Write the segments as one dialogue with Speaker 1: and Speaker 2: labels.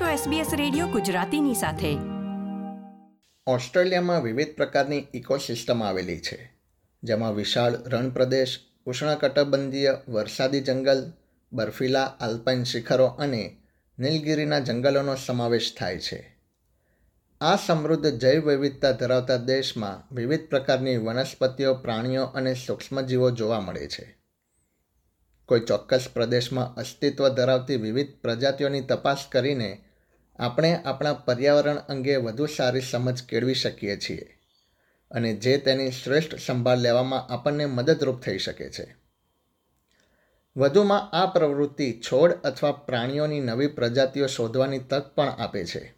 Speaker 1: છો SBS radio ગુજરાતીની સાથે.
Speaker 2: ઓસ્ટ્રેલિયામાં વિવિધ પ્રકારની ઇકોસિસ્ટમ આવેલી છે. જેમાં વિશાળ રણ પ્રદેશ ઉષ્ણકટિબંધીય વરસાદી જંગલ, બર્ફીલા આલ્પાઇન શિખરો અને નીલગિરીના જંગલોનો સમાવેશ થાય છે. આ સમૃદ્ધ જૈવ વિવિધતા ધરાવતા દેશમાં વિવિધ પ્રકારની વનસ્પતિઓ, પ્રાણીઓ અને સૂક્ષ્મજીવો જોવા મળે છે. કોઈ ચોક્કસ પ્રદેશમાં અસ્તિત્વ ધરાવતી વિવિધ પ્રજાતિઓની તપાસ કરીને આપણે આપણા પર્યાવરણ અંગે વધુ સારી સમજ કેળવી શકીએ છીએ અને જે તેની શ્રેષ્ઠ સંભાળ લેવામાં આપણને મદદરૂપ થઈ શકે છે. વધુમાં આ પ્રવૃત્તિ છોડ અથવા પ્રાણીઓની નવી પ્રજાતિઓ શોધવાની તક પણ આપે છે.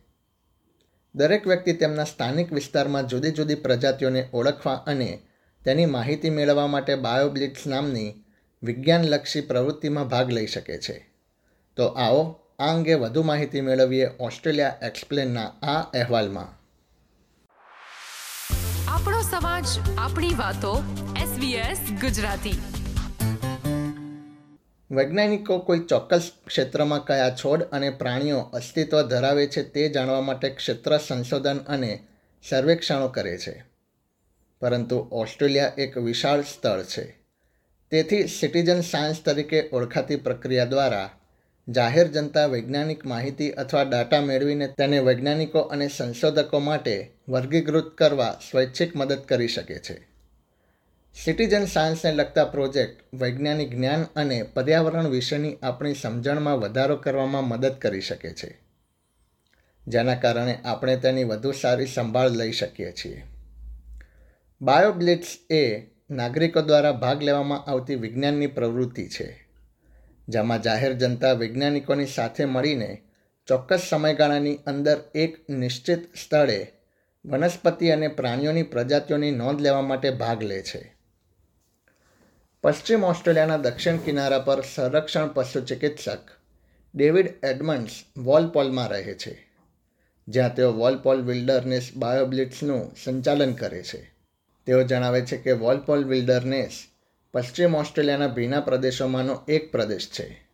Speaker 2: દરેક વ્યક્તિ તેમના સ્થાનિક વિસ્તારમાં જુદી જુદી પ્રજાતિઓને ઓળખવા અને તેની માહિતી મેળવવા માટે બાયોબ્લિટ્સ નામની વિજ્ઞાનલક્ષી પ્રવૃત્તિમાં ભાગ લઈ શકે છે. તો આવો આ અંગે વધુ માહિતી મેળવીએ ઓસ્ટ્રેલિયા એક્સપ્લેનના આ અહેવાલમાં.
Speaker 3: આપણો સમાજ આપણી વાતો SBS ગુજરાતી.
Speaker 2: વૈજ્ઞાનિકો કોઈ ચોક્કસ ક્ષેત્રમાં કયા છોડ અને પ્રાણીઓ અસ્તિત્વ ધરાવે છે તે જાણવા માટે ક્ષેત્ર સંશોધન અને સર્વેક્ષણો કરે છે. પરંતુ ઓસ્ટ્રેલિયા એક વિશાળ સ્થળ છે. તેથી સિટીઝન સાયન્સ તરીકે ઓળખાતી પ્રક્રિયા દ્વારા જાહેર જનતા વૈજ્ઞાનિક માહિતી અથવા ડાટા મેળવીને તેને વૈજ્ઞાનિકો અને સંશોધકો માટે વર્ગીકૃત કરવા સ્વૈચ્છિક મદદ કરી શકે છે. સિટીઝન સાયન્સને લગતા પ્રોજેક્ટ વૈજ્ઞાનિક જ્ઞાન અને પર્યાવરણ વિશેની આપણી સમજણમાં વધારો કરવામાં મદદ કરી શકે છે. જેના કારણે આપણે તેની વધુ સારી સંભાળ લઈ શકીએ છીએ. બાયોબ્લિટ્સ એ નાગરિકો દ્વારા ભાગ લેવામાં આવતી વિજ્ઞાનની પ્રવૃત્તિ છે. જેમાં જાહેર જનતા વૈજ્ઞાનિકોની સાથે મળીને ચોક્કસ સમયગાળાની અંદર એક નિશ્ચિત સ્થળે વનસ્પતિ અને પ્રાણીઓની પ્રજાતિઓની નોંધ લેવા માટે ભાગ લે છે. પશ્ચિમ ઓસ્ટ્રેલિયાના દક્ષિણ કિનારા પર સંરક્ષણ પશુ ચિકિત્સક ડેવિડ એડમન્ડ્સ વોલપોલમાં રહે છે, જ્યાં તેઓ વોલપોલ વિલ્ડરનેસ બાયોબ્લિટ્સનું સંચાલન કરે છે. તેઓ જણાવે છે કે વોલપોલ વિલ્ડરનેસ પશ્ચિમ ઓસ્ટ્રેલિયાના ભીના પ્રદેશોમાંનો એક પ્રદેશ છે.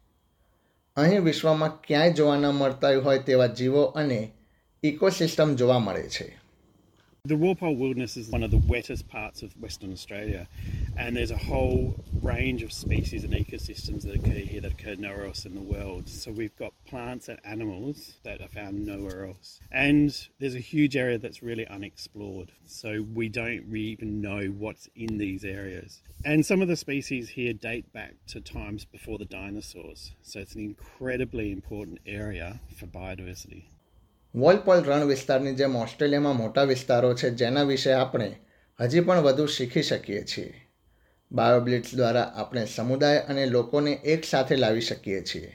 Speaker 2: અહીં વિશ્વમાં ક્યાંય જોવા ન મળતા હોય તેવા જીવો અને ઇકોસિસ્ટમ જોવા મળે છે.
Speaker 4: The Walpole Wilderness is one of the wettest parts of Western Australia, and there's a whole range of species and ecosystems that occur here that occur nowhere else in the world. So we've got plants and animals that are found nowhere else. And there's a huge area that's really unexplored. So we don't really even know what's in these areas. And some of the species here date back to times before the dinosaurs. So it's an incredibly important area for biodiversity.
Speaker 2: વોલપોલ રણ વિસ્તારની જેમ ઓસ્ટ્રેલિયામાં મોટા વિસ્તારો છે જેના વિશે આપણે હજી પણ વધુ શીખી શકીએ છીએ બાયોબ્લિટ્સ દ્વારા આપણે સમુદાય અને લોકોને એક સાથે લાવી શકીએ છીએ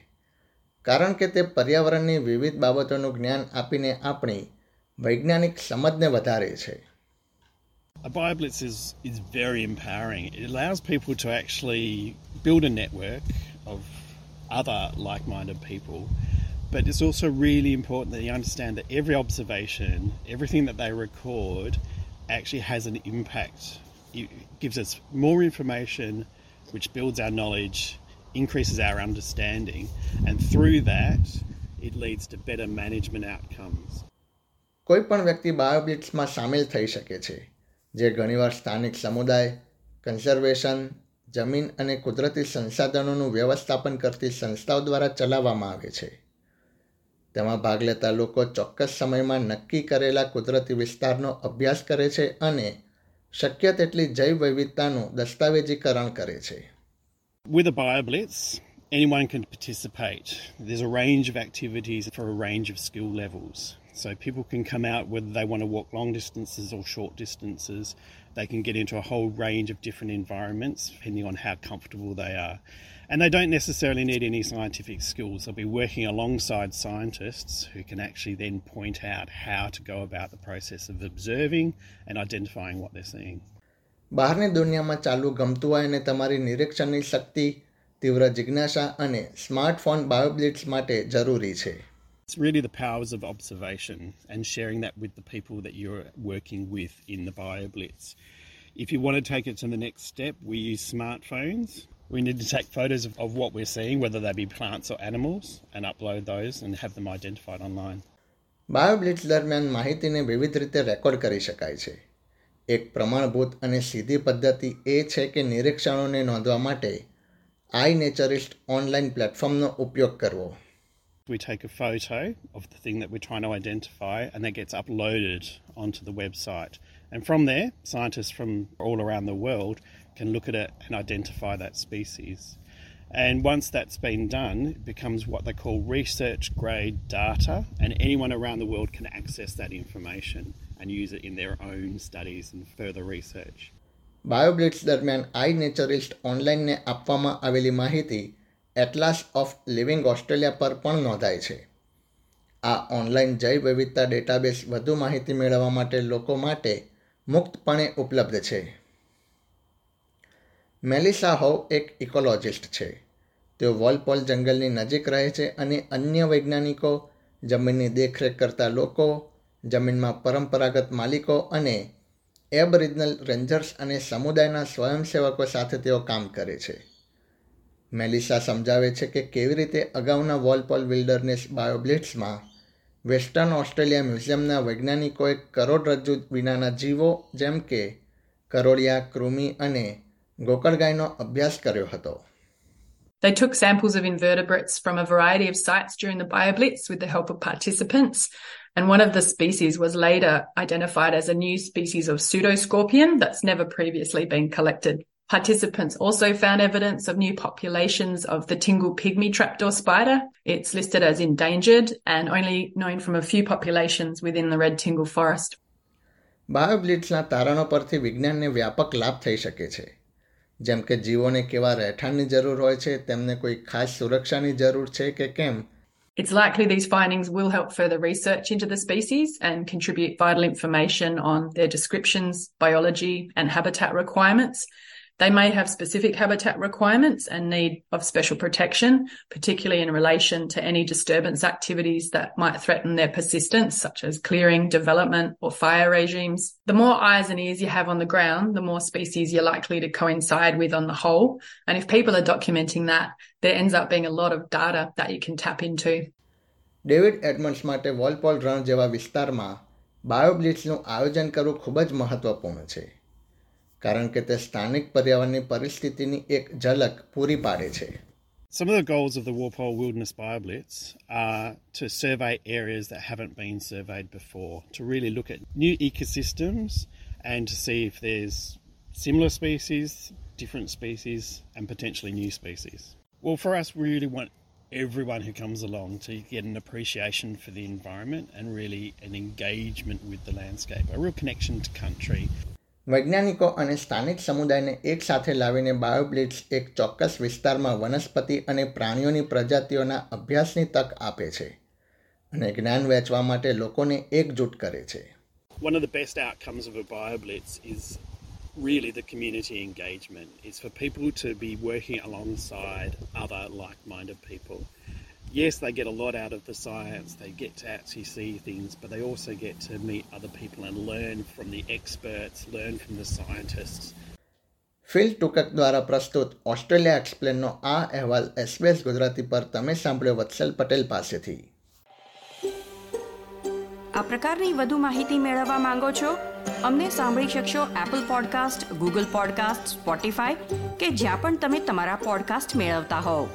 Speaker 2: કારણ કે તે પર્યાવરણની વિવિધ બાબતોનું જ્ઞાન આપીને આપણી વૈજ્ઞાનિક સમજને વધારે છે
Speaker 4: A BioBlitz is, is very empowering. It allows people to actually build a network of other like minded people But it's also really important that you understand that every observation, everything that they record, actually has an impact. It gives us more information, which builds our knowledge, increases our understanding, and through that, it leads to better management outcomes.
Speaker 2: કોઈ પણ વ્યક્તિ બાયોબ્લિટ્સમાં સામેલ થઈ શકે છે જે ઘણીવાર સ્થાનિક સમુદાય કન્ઝર્વેશન જમીન અને કુદરતી સંસાધનોનું વ્યવસ્થાપન કરતી સંસ્થાઓ દ્વારા ચલાવવામાં આવે છે તેમાં ભાગ લેતા લોકો ચોક્કસ સમયમાં નક્કી કરેલા કુદરતી વિસ્તારનો અભ્યાસ કરે છે અને શક્ય તેટલી જૈવ વિવિધતાનું દસ્તાવેજીકરણ કરે છે
Speaker 4: With a BioBlitz, anyone can participate. There's a range of activities for a range of skill levels. So people can come out whether they want to walk long distances or short distances. They can get into a whole range of different environments depending on how comfortable they are. And they don't necessarily need any scientific skills. They'll be working alongside scientists who can actually then point out how to go about the process of observing and identifying what they're seeing.
Speaker 2: બહારની દુનિયામાં ચાલવું ગમતું હોય અને તમારી નિરીક્ષણની શક્તિ તીવ્ર જિજ્ઞાસા અને સ્માર્ટફોન બાયોબ્લિટ્સ માટે જરૂરી છે
Speaker 4: It's really the powers of observation and sharing that with the people that you're working with in the BioBlitz. If you want to take it to the next step, we use smartphones We need to take photos of, of what we're seeing, whether they be plants or animals, and upload those and have them identified online.
Speaker 2: બાયોબ્લિટ્સ દરમિયાન માહિતીને વિવિધ રીતે record કરી શકાય છે એક પ્રમાણભૂત અને સીધી પદ્ધતિ એ છે કે નિરીક્ષણોને નોંધવા માટે આઈ નેચરિસ્ટ ઓનલાઈન પ્લેટફોર્મનો ઉપયોગ કરવો
Speaker 4: We take a photo of the thing that we're trying to identify, and that gets uploaded onto the website. And from there, scientists from all around the world can look at it and identify that species. And once that's been done, it becomes what they call research grade data, and anyone around the world can access that information and use it in their own studies and further research.
Speaker 2: બાયોબ્લિટ્સ દરમિયાન આઈ નેચરિસ્ટ ઓનલાઈનને આપવામાં આવેલી માહિતી atlas of living Australia પર પણ નોંધાય છે આ online જૈવ વિવિધતા ડેટાબેઝ વધુ માહિતી મેળવવા માટે લોકો માટે મુક્તપણે ઉપલબ્ધ છે. મેલિસા હોવ એક ઇકોલોજિસ્ટ છે. તેઓ વોલપોલ જંગલની નજીક રહે છે અને અન્ય વૈજ્ઞાનિકો, જમીનની દેખરેખ કરતા લોકો, જમીનમાં પરંપરાગત માલિકો અને એબરિજનલ રેન્જર્સ અને સમુદાયના સ્વયંસેવકો સાથે તેઓ કામ કરે છે. મેલિસા સમજાવે છે કે કેવી રીતે અગાઉના વોલપોલ વિલ્ડરનેસ બાયોબ્લિટ્સમાં વેસ્ટર્ન ઓસ્ટ્રેલિયા મ્યુઝિયમના વૈજ્ઞાનિકોએ કરોડરજ્જુ વિનાના જીવો જેમ કે કરોળિયા કૃમિ અને ગોકળગાયનો અભ્યાસ કર્યો હતો
Speaker 5: They took samples of invertebrates from a variety of sites during the BioBlitz with the help of participants, and one of the species was later identified as a new species of pseudoscorpion that's never previously been collected. Participants also found evidence of new populations of the Tingle pygmy trapdoor spider. It's listed as endangered and only known from a few populations within the Red Tingle forest.
Speaker 2: બાયોબ્લિટ્સના તારણો પરથી વિજ્ઞાનને વ્યાપક લાભ થઈ શકે છે જેમ કે જીવોને કેવા રહેઠાણની જરૂર હોય છે તેમને કોઈ ખાસ સુરક્ષાની જરૂર છે કે કેમ
Speaker 5: It's likely these findings will help further research into the species and contribute vital information on their descriptions, biology, and habitat requirements. They may have specific habitat requirements and need of special protection, particularly in relation to any disturbance activities that might threaten their persistence, such as clearing, development, or fire regimes. The more eyes and ears you have on the ground, the more species you're likely to coincide with on the whole. And if people are documenting that, there ends up being a lot of data that you can tap into.
Speaker 2: David Edmonds માટે વોલપોલ રણ જેવા વિસ્તારમાં બાયોબ્લિટ્સનું આયોજન કરવું ખૂબ જ મહત્વપૂર્ણ છે કારણ કે તે સ્થાનિક પર્યાવરણની પરિસ્થિતિની એક ઝલક પૂરી પાડે છે
Speaker 4: Some of the goals of the Warpole Wilderness BioBlitz are to survey areas that haven't been surveyed before, to really look at new ecosystems and to see if there's similar species, different species, and potentially new species. Well, for us, we really want everyone who comes along to get an appreciation for the environment and really an engagement with the landscape, a real connection to country.
Speaker 2: વૈજ્ઞાનિકો અને સ્થાનિક સમુદાયને એકસાથે લાવીને બાયોબ્લિટ્સ એક ચોક્કસ વિસ્તારમાં વનસ્પતિ અને પ્રાણીઓની પ્રજાતિઓના અભ્યાસની તક આપે છે અને જ્ઞાન વહેંચવા માટે લોકોને એકજૂટ કરે છે
Speaker 4: One of the best outcomes of a BioBlitz is really the community engagement. It's for people to be working alongside other like minded people. Yes, they get a lot out of the science, they get to actually see things, but they also get to meet other people and learn from the experts, learn from the scientists.
Speaker 2: Phil ટુકક દ્વારા પ્રસ્તુત Australia એક્સપ્લેનનો આ અહેવાલ SBS Gujarati પર તમે સાંભળ્યો વત્સલ પટેલ પાસેથી
Speaker 1: આ પ્રકારની વધુ માહિતી મેળવવા માંગો છો અમને સાંભળી શકશો Apple podcast Google podcast Spotify કે જ્યાં પણ તમે તમારા પોડકાસ્ટ મેળવતા હોવ